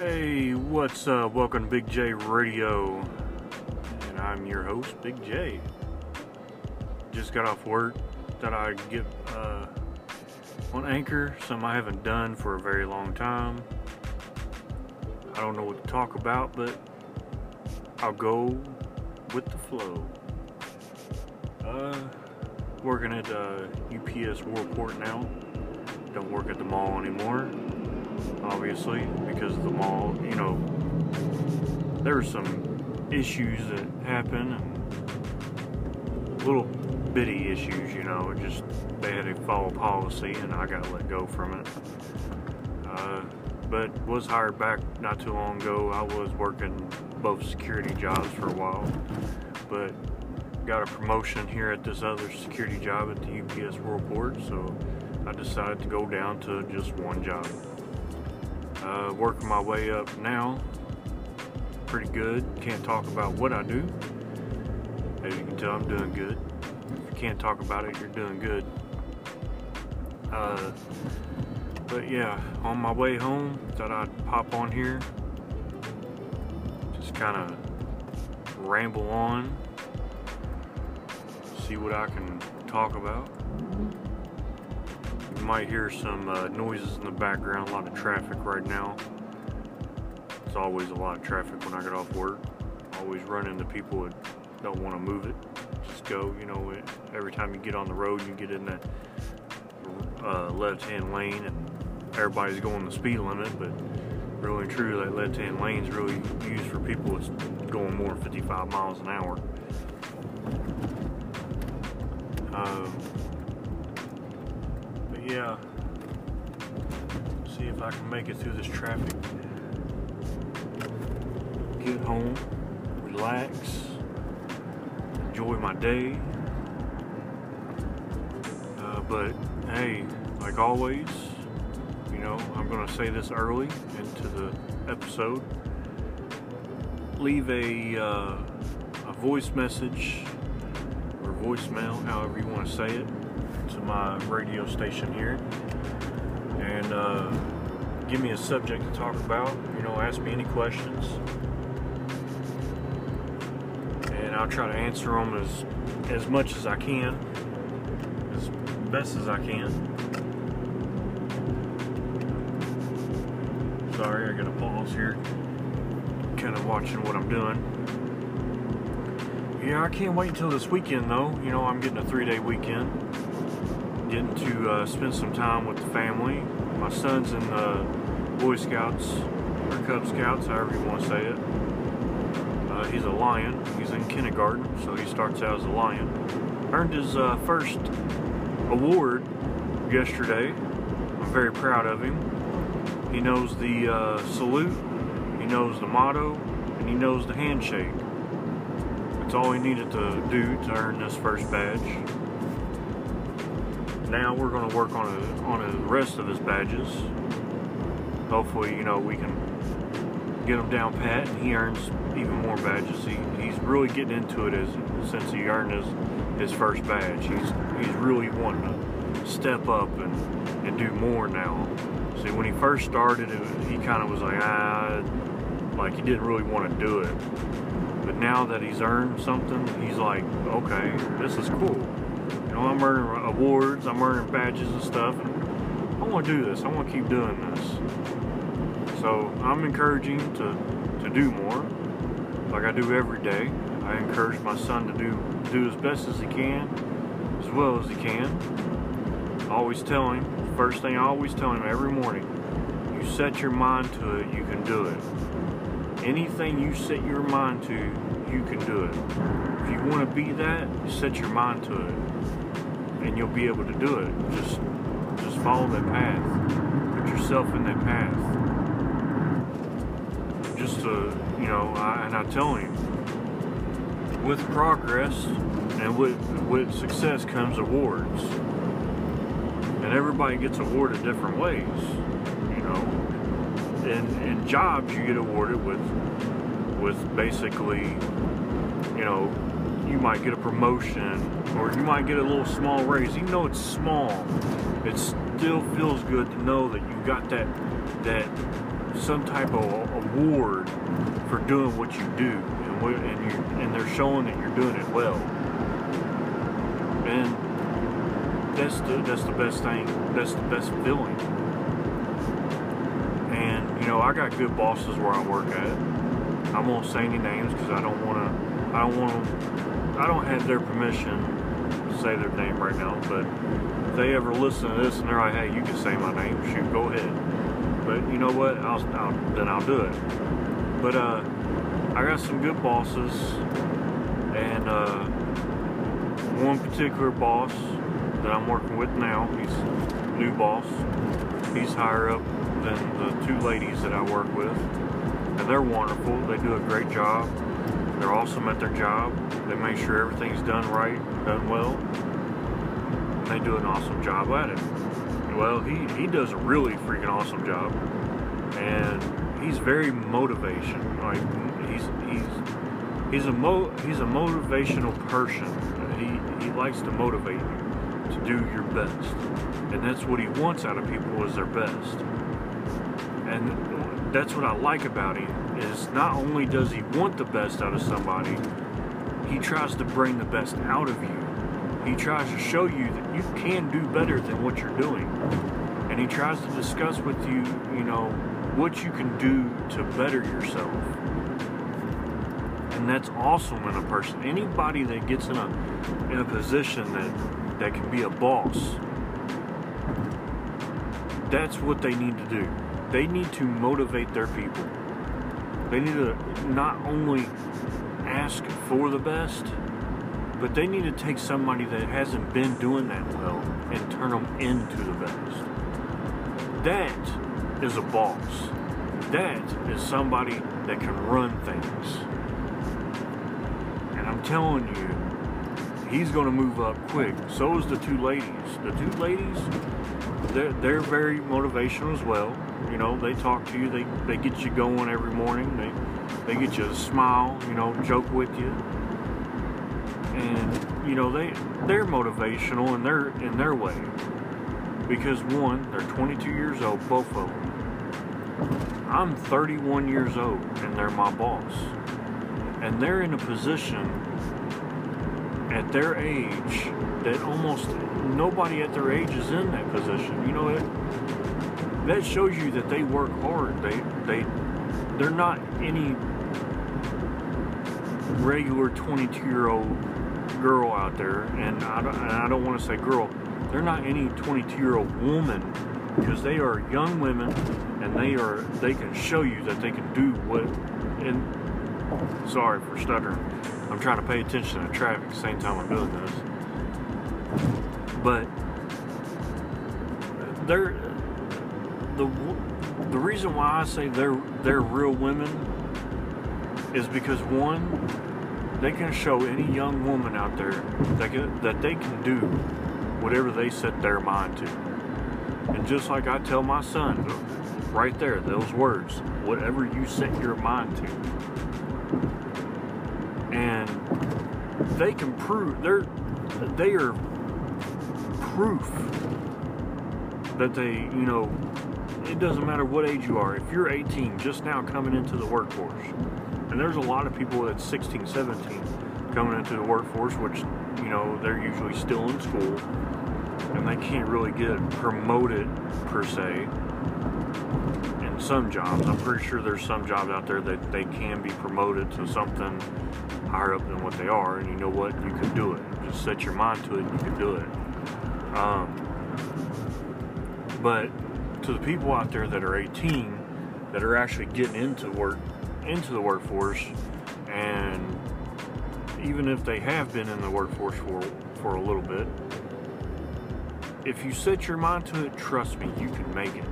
Hey, what's up? Welcome to Big J Radio. And I'm your host, Big J. Just got off work. Thought I'd get uh, on Anchor, something I haven't done for a very long time. I don't know what to talk about, but I'll go with the flow. Uh, working at uh, UPS Worldport now. Don't work at the mall anymore obviously, because of the mall, you know, there were some issues that happened and little bitty issues, you know, just they had to follow policy and I got let go from it. Uh, but was hired back not too long ago. I was working both security jobs for a while, but got a promotion here at this other security job at the UPS Worldport, so I decided to go down to just one job. Uh, working my way up now. Pretty good. Can't talk about what I do. As you can tell, I'm doing good. If you can't talk about it, you're doing good. Uh, but yeah, on my way home, thought I'd pop on here. Just kind of ramble on. See what I can talk about. Might hear some uh, noises in the background, a lot of traffic right now. It's always a lot of traffic when I get off work. Always run into people that don't want to move it. Just go, you know, every time you get on the road, you get in that uh, left-hand lane and everybody's going the speed limit, but really true, that left-hand lane is really used for people that's going more than 55 miles an hour. Um, yeah, see if I can make it through this traffic. Get home, relax, enjoy my day. Uh, but hey, like always, you know, I'm going to say this early into the episode. Leave a, uh, a voice message or voicemail, however you want to say it to my radio station here and uh, give me a subject to talk about. You know, ask me any questions, and I'll try to answer them as as much as I can, as best as I can. Sorry, I got to pause here. Kind of watching what I'm doing. Yeah, I can't wait until this weekend though. You know, I'm getting a three-day weekend getting to uh, spend some time with the family. My son's in the Boy Scouts, or Cub Scouts, however you want to say it. Uh, he's a lion. He's in kindergarten, so he starts out as a lion. Earned his uh, first award yesterday. I'm very proud of him. He knows the uh, salute, he knows the motto, and he knows the handshake. That's all he needed to do to earn this first badge now we're going to work on a, on the rest of his badges. Hopefully, you know, we can get him down pat and he earns even more badges. He, he's really getting into it as since he earned his, his first badge. He's he's really wanting to step up and, and do more now. See, when he first started, it, he kind of was like, ah, like he didn't really want to do it. But now that he's earned something, he's like, okay, this is cool. Know, I'm earning awards, I'm earning badges and stuff. And I want to do this. I want to keep doing this. So I'm encouraging to to do more, like I do every day. I encourage my son to do do as best as he can, as well as he can. I always tell him, first thing I always tell him every morning, you set your mind to it, you can do it. Anything you set your mind to, you can do it. If you want to be that, you set your mind to it and you'll be able to do it. Just just follow that path. Put yourself in that path. Just to, you know, I, and I tell him, with progress and with, with success comes awards. And everybody gets awarded different ways, you know. In, in jobs, you get awarded with, with basically, you know, you might get a promotion or you might get a little small raise. Even though it's small, it still feels good to know that you got that that some type of award for doing what you do, and, we, and, you, and they're showing that you're doing it well. And that's the that's the best thing. That's the best feeling. And you know, I got good bosses where I work at. I won't say any names because I don't want to. I don't want to. I don't have their permission to say their name right now. But if they ever listen to this and they're like, "Hey, you can say my name," shoot, go ahead. But you know what? I'll, I'll then I'll do it. But uh, I got some good bosses, and uh, one particular boss that I'm working with now, he's a new boss. He's higher up than the two ladies that I work with, and they're wonderful. They do a great job. They're awesome at their job. They make sure everything's done right, done well. And they do an awesome job at it. Well, he, he does a really freaking awesome job. And he's very motivation. Like he's he's he's a mo he's a motivational person. He he likes to motivate you to do your best. And that's what he wants out of people is their best. And that's what I like about him is not only does he want the best out of somebody, he tries to bring the best out of you. He tries to show you that you can do better than what you're doing. And he tries to discuss with you, you know, what you can do to better yourself. And that's awesome in a person. Anybody that gets in a in a position that that can be a boss, that's what they need to do. They need to motivate their people. They need to not only ask for the best, but they need to take somebody that hasn't been doing that well and turn them into the best. That is a boss. That is somebody that can run things. And I'm telling you, he's going to move up quick. So is the two ladies. The two ladies, they're, they're very motivational as well. You know, they talk to you, they, they get you going every morning, they, they get you to smile, you know, joke with you. And, you know, they, they're motivational in their, in their way. Because one, they're 22 years old, both of them. I'm 31 years old and they're my boss. And they're in a position at their age that almost nobody at their age is in that position. You know, it, that shows you that they work hard. They they they're not any regular 22 year old girl out there, and I don't, and I don't want to say girl. They're not any 22 year old woman because they are young women, and they are they can show you that they can do what. And sorry for stuttering. I'm trying to pay attention to traffic at the same time I'm doing this. But they're the the reason why I say they're they're real women is because one, they can show any young woman out there that can, that they can do whatever they set their mind to. And just like I tell my son, right there, those words, whatever you set your mind to. And they can prove they're they are proof that they, you know, it doesn't matter what age you are. If you're 18, just now coming into the workforce, and there's a lot of people that's 16, 17 coming into the workforce, which, you know, they're usually still in school, and they can't really get promoted per se in some jobs. I'm pretty sure there's some jobs out there that they can be promoted to something higher up than what they are, and you know what? You can do it. Just set your mind to it, and you can do it. Um, but to the people out there that are 18 that are actually getting into work into the workforce and even if they have been in the workforce for for a little bit if you set your mind to it trust me you can make it.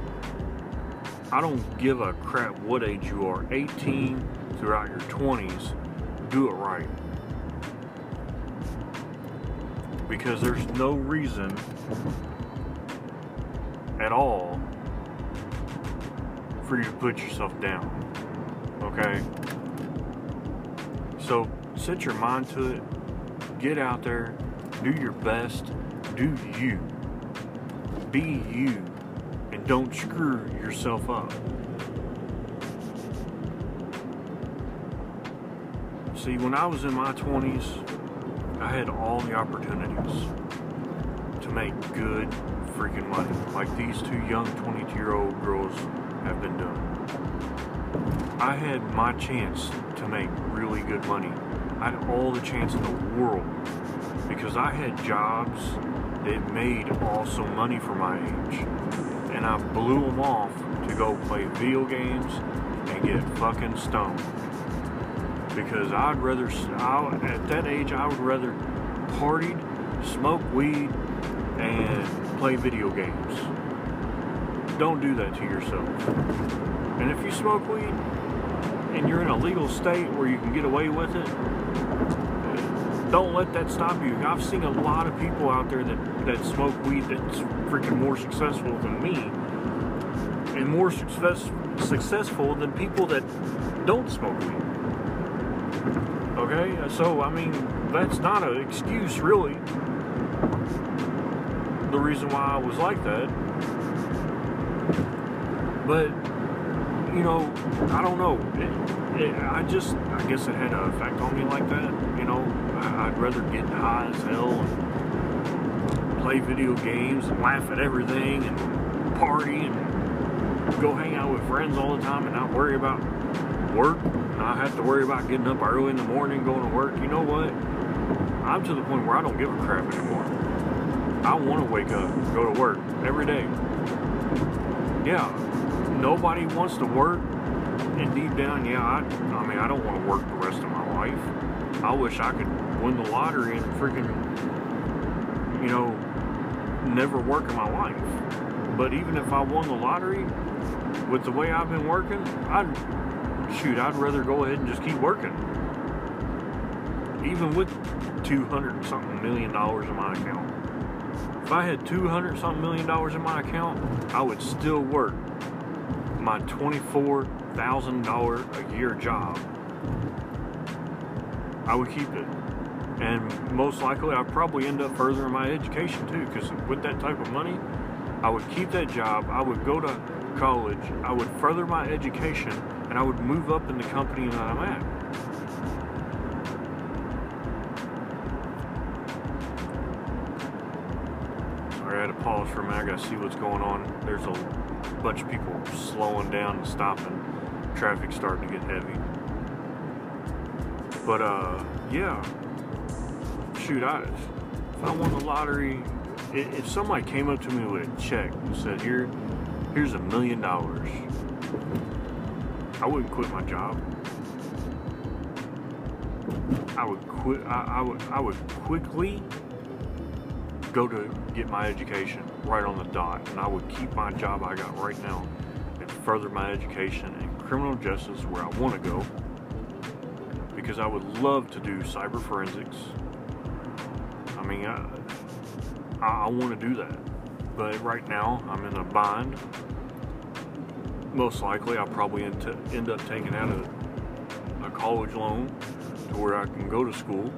I don't give a crap what age you are. 18 throughout your 20s do it right. Because there's no reason at all for you to put yourself down. Okay? So set your mind to it. Get out there. Do your best. Do you. Be you. And don't screw yourself up. See, when I was in my 20s, I had all the opportunities to make good freaking money. Like these two young 22 year old girls have been doing. I had my chance to make really good money. I had all the chance in the world because I had jobs that made awesome money for my age. And I blew them off to go play video games and get fucking stoned. Because I'd rather, I, at that age, I would rather party, smoke weed, and play video games. Don't do that to yourself. And if you smoke weed and you're in a legal state where you can get away with it, don't let that stop you. I've seen a lot of people out there that, that smoke weed that's freaking more successful than me and more success, successful than people that don't smoke weed. Okay? So, I mean, that's not an excuse, really. The reason why I was like that. But, you know, I don't know. It, it, I just, I guess it had an effect on me like that. You know, I'd rather get high as hell and play video games and laugh at everything and party and go hang out with friends all the time and not worry about work. Not have to worry about getting up early in the morning going to work. You know what? I'm to the point where I don't give a crap anymore. I want to wake up, go to work every day. Yeah, nobody wants to work, and deep down, yeah, I, I mean, I don't want to work the rest of my life. I wish I could win the lottery and freaking, you know, never work in my life. But even if I won the lottery, with the way I've been working, I'd shoot, I'd rather go ahead and just keep working. Even with 200 something million dollars in my account. If I had 200 something million dollars in my account, I would still work my $24,000 a year job. I would keep it. And most likely, I'd probably end up furthering my education too, because with that type of money, I would keep that job, I would go to college, I would further my education, and I would move up in the company that I'm at. Sorry, I had to pause for a minute. I gotta see what's going on. There's a bunch of people slowing down and stopping. Traffic starting to get heavy. But uh, yeah. Shoot, I if I won the lottery, if somebody came up to me with a check and said, "Here, here's a million dollars," I wouldn't quit my job. I would quit. I, I would. I would quickly go to get my education right on the dot, and I would keep my job I got right now and further my education in criminal justice where I want to go because I would love to do cyber forensics. I mean, I, I want to do that, but right now I'm in a bind. Most likely, I'll probably end up taking out a, a college loan to where I can go to school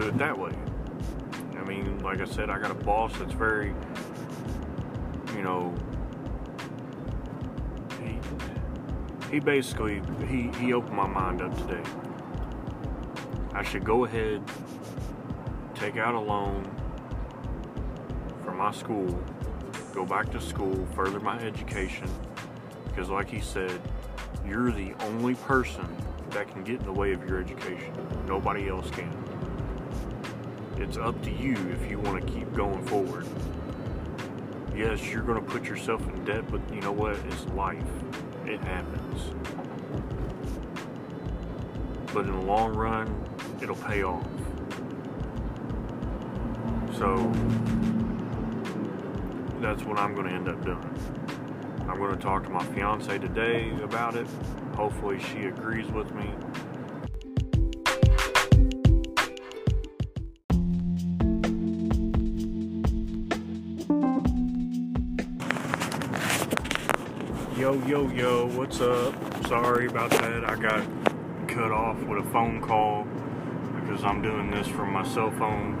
do it that way. I mean, like I said, I got a boss that's very, you know, he, he basically, he, he opened my mind up today. I should go ahead, take out a loan for my school, go back to school, further my education, because like he said, you're the only person that can get in the way of your education. Nobody else can. It's up to you if you want to keep going forward. Yes, you're going to put yourself in debt, but you know what? It's life. It happens. But in the long run, it'll pay off. So, that's what I'm going to end up doing. I'm going to talk to my fiance today about it. Hopefully, she agrees with me. Yo, yo, what's up? Sorry about that. I got cut off with a phone call because I'm doing this from my cell phone.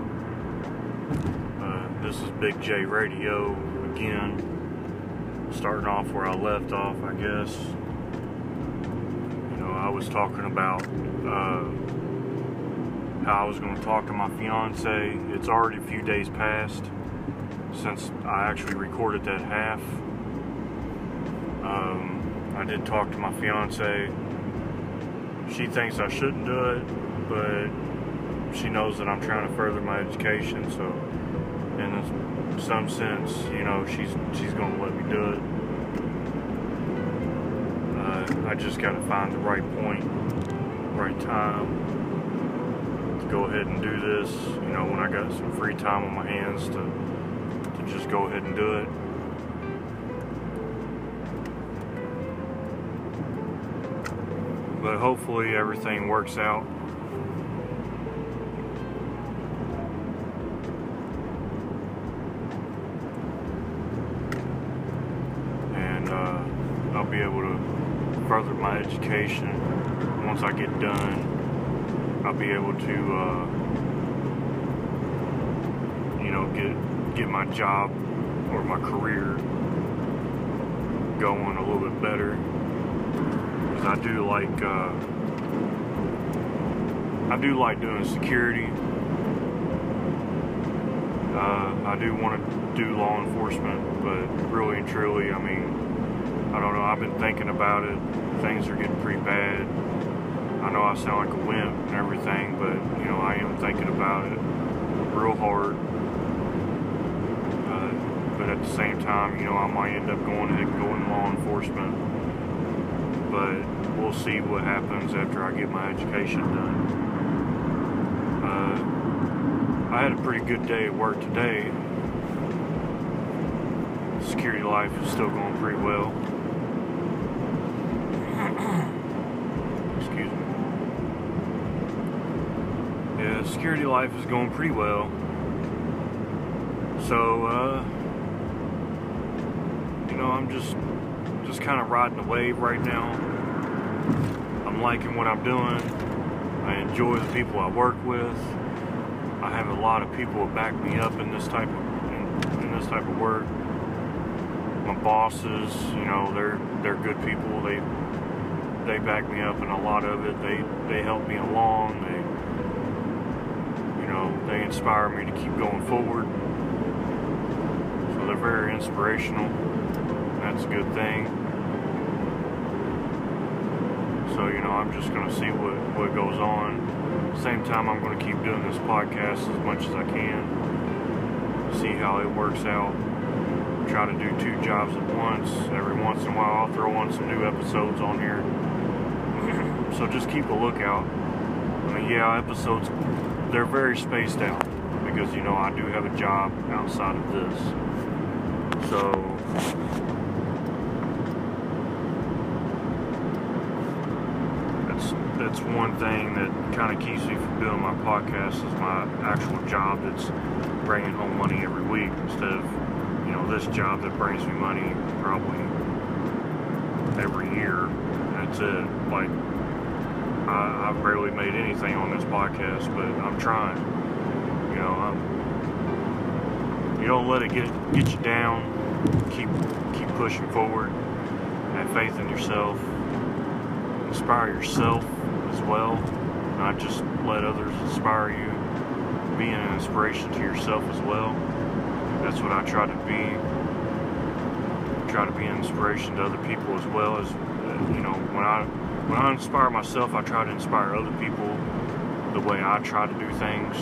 Uh, this is Big J Radio again. Starting off where I left off, I guess. You know, I was talking about uh, how I was going to talk to my fiance. It's already a few days past since I actually recorded that half. Um, I did talk to my fiance. She thinks I shouldn't do it, but she knows that I'm trying to further my education. So, in some sense, you know, she's she's to let me do it. I just got to find the right point, right time to go ahead and do this. You know, when I got some free time on my hands to to just go ahead and do it. But hopefully everything works out. And uh, I'll be able to further my education. Once I get done, I'll be able to, uh, you know, get get my job or my career going a little bit better. Because I do like, uh, I do like doing security. Uh, I do want to do law enforcement, but really and truly, I mean, I don't know. I've been thinking about it. Things are getting pretty bad. I know I sound like a wimp and everything, but you know I am thinking about it real hard. Uh, but at the same time, you know I might end up going and going law enforcement. But we'll see what happens after I get my education done. Uh, I had a pretty good day at work today. Security life is still going pretty well. Excuse me. Yeah, security life is going pretty well. So, uh, you know, I'm just, just kind of riding the wave right now. I'm liking what I'm doing. I enjoy the people I work with. I have a lot of people that back me up in this type of, in, in this type of work my bosses, you know, they're they're good people. They they back me up in a lot of it. They they help me along. They you know they inspire me to keep going forward. So they're very inspirational. That's a good thing. So you know I'm just gonna see what what goes on. Same time I'm gonna keep doing this podcast as much as I can. See how it works out try to do two jobs at once. Every once in a while, I'll throw on some new episodes on here. so just keep a lookout. I mean, yeah, episodes, they're very spaced out because, you know, I do have a job outside of this. So, that's, one thing that kind of keeps me from doing my podcast is my actual job that's bringing home money every week instead of you know, this job that brings me money probably every year. That's it. Like, I, have barely made anything on this podcast, but I'm trying. You know, I'm, you don't let it get get you down. Keep keep pushing forward. Have faith in yourself. Inspire yourself well. Not just let others inspire you. Being an inspiration to yourself as well that's what I try to be. Try to be an inspiration to other people as well as, uh, you know, when I when I inspire myself, I try to inspire other people the way I try to do things.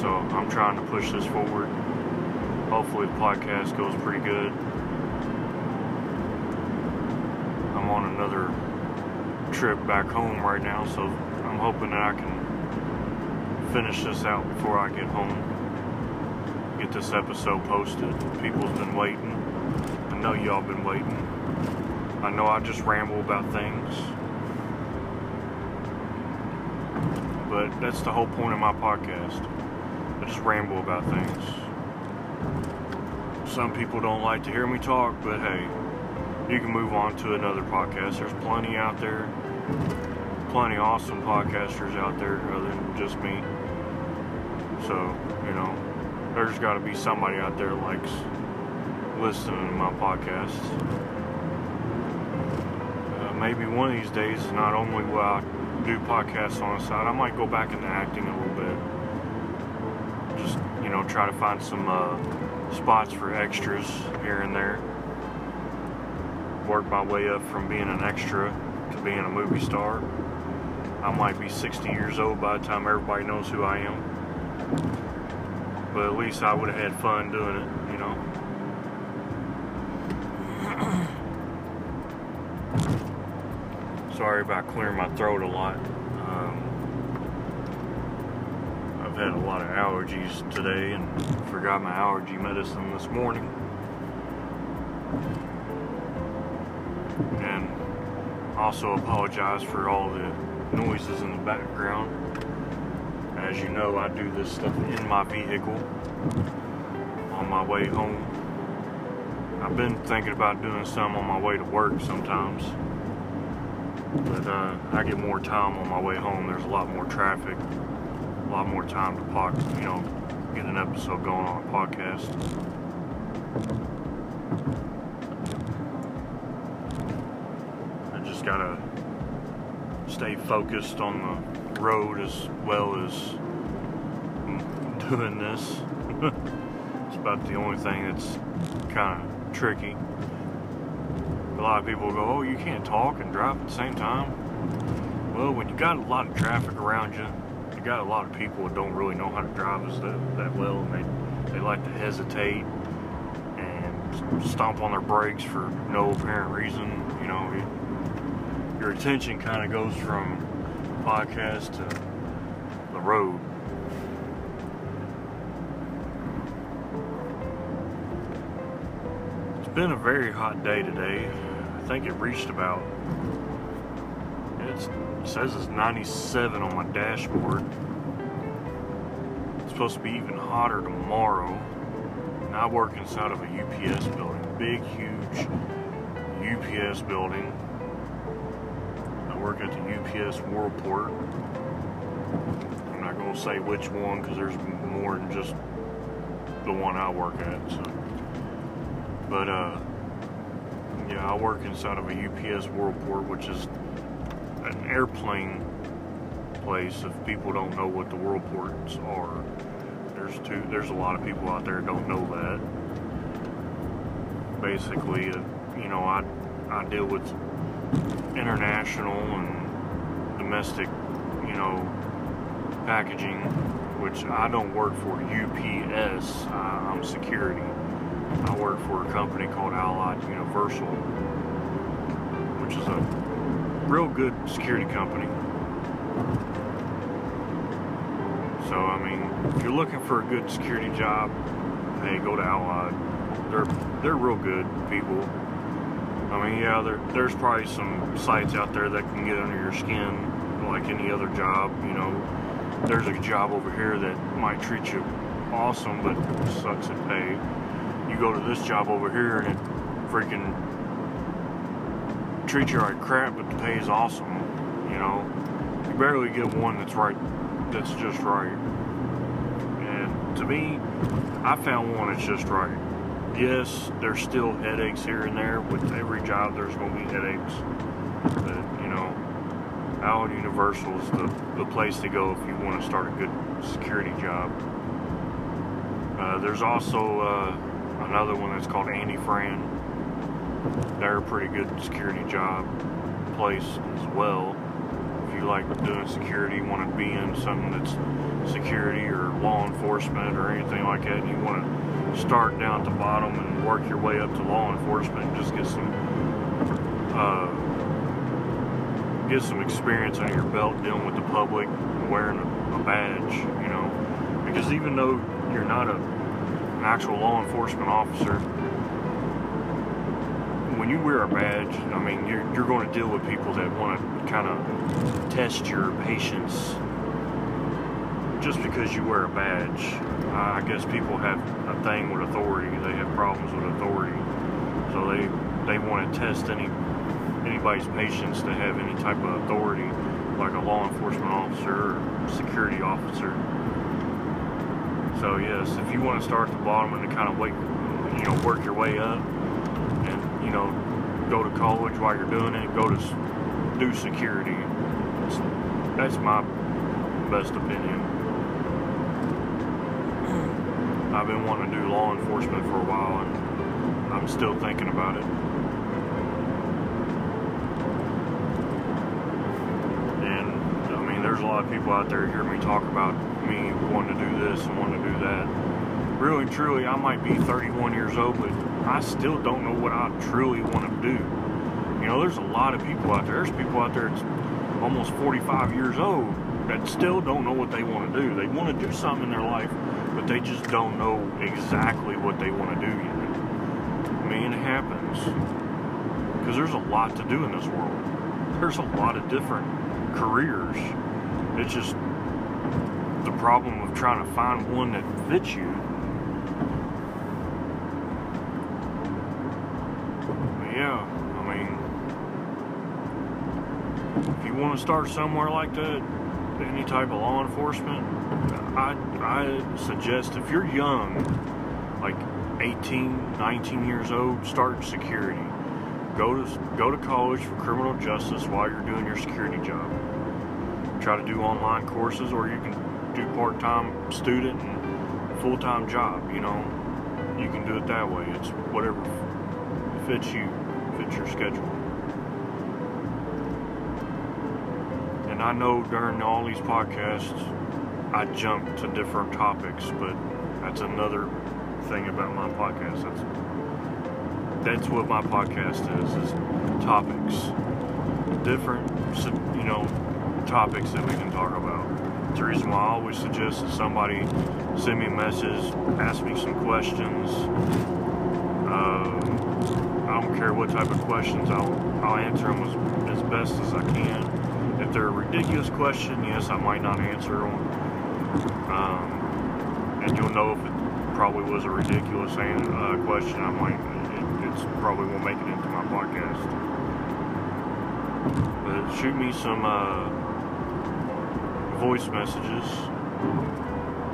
So I'm trying to push this forward. Hopefully the podcast goes pretty good. I'm on another trip back home right now, so I'm hoping that I can finish this out before I get home get this episode posted. People's been waiting. I know y'all been waiting. I know I just ramble about things. But that's the whole point of my podcast. I just ramble about things. Some people don't like to hear me talk, but hey, you can move on to another podcast. There's plenty out there. Plenty awesome podcasters out there other than just me. So, you know, there's got to be somebody out there likes listening to my podcasts. Uh, maybe one of these days, not only will I do podcasts on the side, I might go back into acting a little bit. Just, you know, try to find some uh, spots for extras here and there. Work my way up from being an extra being a movie star. I might be 60 years old by the time everybody knows who I am. But at least I would have had fun doing it, you know. Sorry about clearing my throat a lot. Um, I've had a lot of allergies today and forgot my allergy medicine this morning. And also apologize for all the noises in the background. As you know, I do this stuff in my vehicle on my way home. I've been thinking about doing some on my way to work sometimes. But uh, I get more time on my way home. There's a lot more traffic, a lot more time to pod, you know, get an episode going on a podcast. I just gotta stay focused on the road as well as doing this. it's about the only thing that's kind of tricky. A lot of people go, oh, you can't talk and drive at the same time. Well, when you got a lot of traffic around you, you got a lot of people that don't really know how to drive as that, that well, and they, they like to hesitate and stomp on their brakes for no apparent reason. You know, your attention kind of goes from podcast to the road. It's been a very hot day today. I think it reached about, it's, it says it's 97 on my dashboard. It's supposed to be even hotter tomorrow. And I work inside of a UPS building, big, huge UPS building. Work at the UPS Worldport. I'm not going to say which one because there's more than just the one I work at. So. But, uh, yeah, I work inside of a UPS Worldport, which is an airplane place. If people don't know what the Worldports are, there's two. There's a lot of people out there don't know that. Basically, uh, you know, I I deal with international and domestic, you know, packaging, which I don't work for UPS. Uh, I'm security. I work for a company called Allied Universal, which is a real good security company. So, I mean, if you're looking for a good security job, hey, go to Allied. They're they're real good people. I mean, yeah, there, there's probably some sites out there that can get under your skin, like any other job. You know, there's a job over here that might treat you awesome, but sucks at pay you go to this job over here and it freaking treats you like crap, but the pay is awesome. You know, you barely get one that's right, that's just right. And to me, I found one that's just right. Yes, there's still headaches here and there. With every job, there's going to be headaches. But, you know, Allied Universal is the, the place to go if you want to start a good security job. Uh, there's also uh, another one that's called Andy Frain. They're a pretty good security job place as well. If you like doing security, want to be in something that's security or law enforcement or anything like that, and you want to start down at the bottom and work your way up to law enforcement, just get some uh, get some experience on your belt dealing with the public, wearing a, a badge, you know, because even though you're not a actual law enforcement officer, when you wear a badge, I mean, you're, you're going to deal with people that want to kind of test your patience just because you wear a badge. I guess people have a thing with authority. They have problems with authority. So they, they want to test any anybody's patience to have any type of authority, like a law enforcement officer or security officer. So yes, if you want to start at the bottom and kind of wait, you know, work your way up, and you know, go to college while you're doing it, go to do security. That's my best opinion. I've been wanting to do law enforcement for a while, and I'm still thinking about it. And I mean, there's a lot of people out there hear me talk about me wanting to do this and wanting to do that. Really, truly, I might be 31 years old, but I still don't know what I truly want to do. You know, there's a lot of people out there. There's people out there that's almost 45 years old that still don't know what they want to do. They want to do something in their life, they just don't know exactly what they want to do yet. I mean, it happens. Because there's a lot to do in this world. There's a lot of different careers. It's just the problem of trying to find one that fits you. But yeah, I mean, if you want to start somewhere like that, any type of law enforcement, I, I suggest if you're young, like 18, 19 years old, start security. Go to go to college for criminal justice while you're doing your security job. Try to do online courses, or you can do part-time student and full-time job. You know, you can do it that way. It's whatever fits you, fits your schedule. And I know during all these podcasts, I jump to different topics, but that's another thing about my podcast. That's that's what my podcast is: is topics, different, you know, topics that we can talk about. The reason why I always suggest that somebody send me a message, ask me some questions. Uh, I don't care what type of questions, I'll I'll answer them as, as best as I can. If they're a ridiculous question, yes, I might not answer them. Um, and you'll know if it probably was a ridiculous uh, question. I'm like, it, it's probably won't make it into my podcast. But shoot me some uh, voice messages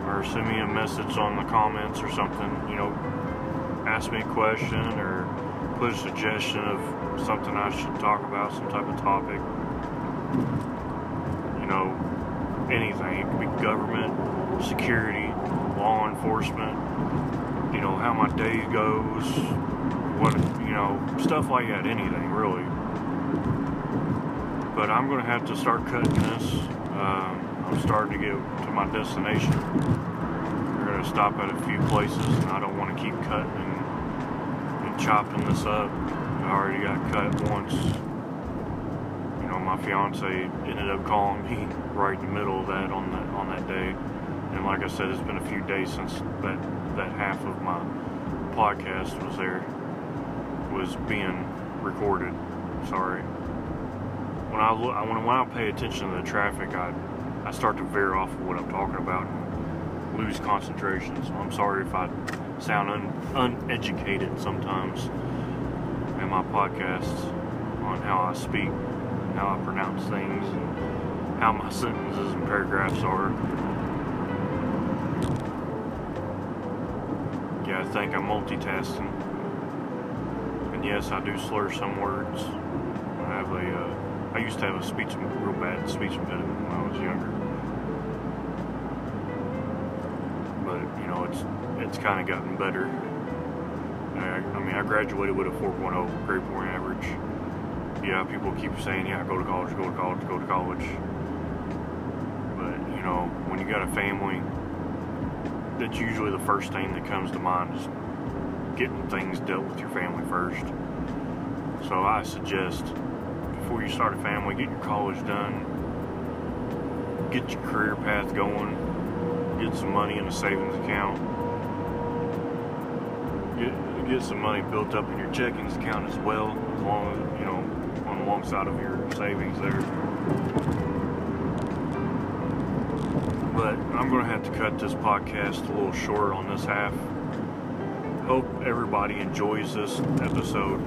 or send me a message on the comments or something. You know, ask me a question or put a suggestion of something I should talk about, some type of topic anything. It could be government, security, law enforcement, you know, how my day goes, what, you know, stuff like that, anything really. But I'm going to have to start cutting this. Um, I'm starting to get to my destination. We're going to stop at a few places, and I don't want to keep cutting and, and chopping this up. I already got cut once my fiance ended up calling me right in the middle of that on that on that day. And like I said, it's been a few days since that that half of my podcast was there was being recorded. Sorry. When I look, when when I pay attention to the traffic, I I start to veer off of what I'm talking about and lose concentration. So I'm sorry if I sound un, uneducated sometimes in my podcasts on how I speak how I pronounce things and how my sentences and paragraphs are. Yeah, I think I'm multitasking. And yes, I do slur some words. I have a, uh, I used to have a speech, real bad speech impediment when I was younger. But, you know, it's, it's kind of gotten better. I, I mean, I graduated with a 4.0 grade point average yeah, people keep saying, yeah, go to college, go to college, go to college. But, you know, when you got a family, that's usually the first thing that comes to mind is getting things dealt with your family first. So I suggest before you start a family, get your college done, get your career path going, get some money in a savings account, get, get some money built up in your checkings account as well, as long as, alongside of your savings there. But I'm going to have to cut this podcast a little short on this half. Hope everybody enjoys this episode.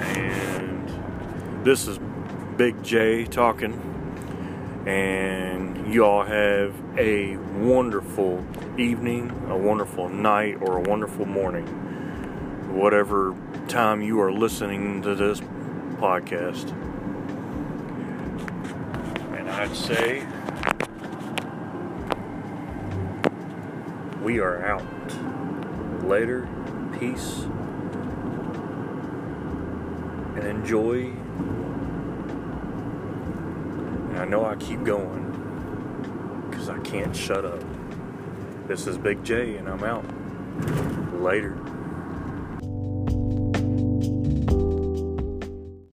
And this is Big J talking. And you all have a wonderful evening, a wonderful night, or a wonderful morning. Whatever time you are listening to this podcast. And I'd say we are out. Later, peace, and enjoy. And I know I keep going because I can't shut up. This is Big J, and I'm out. Later.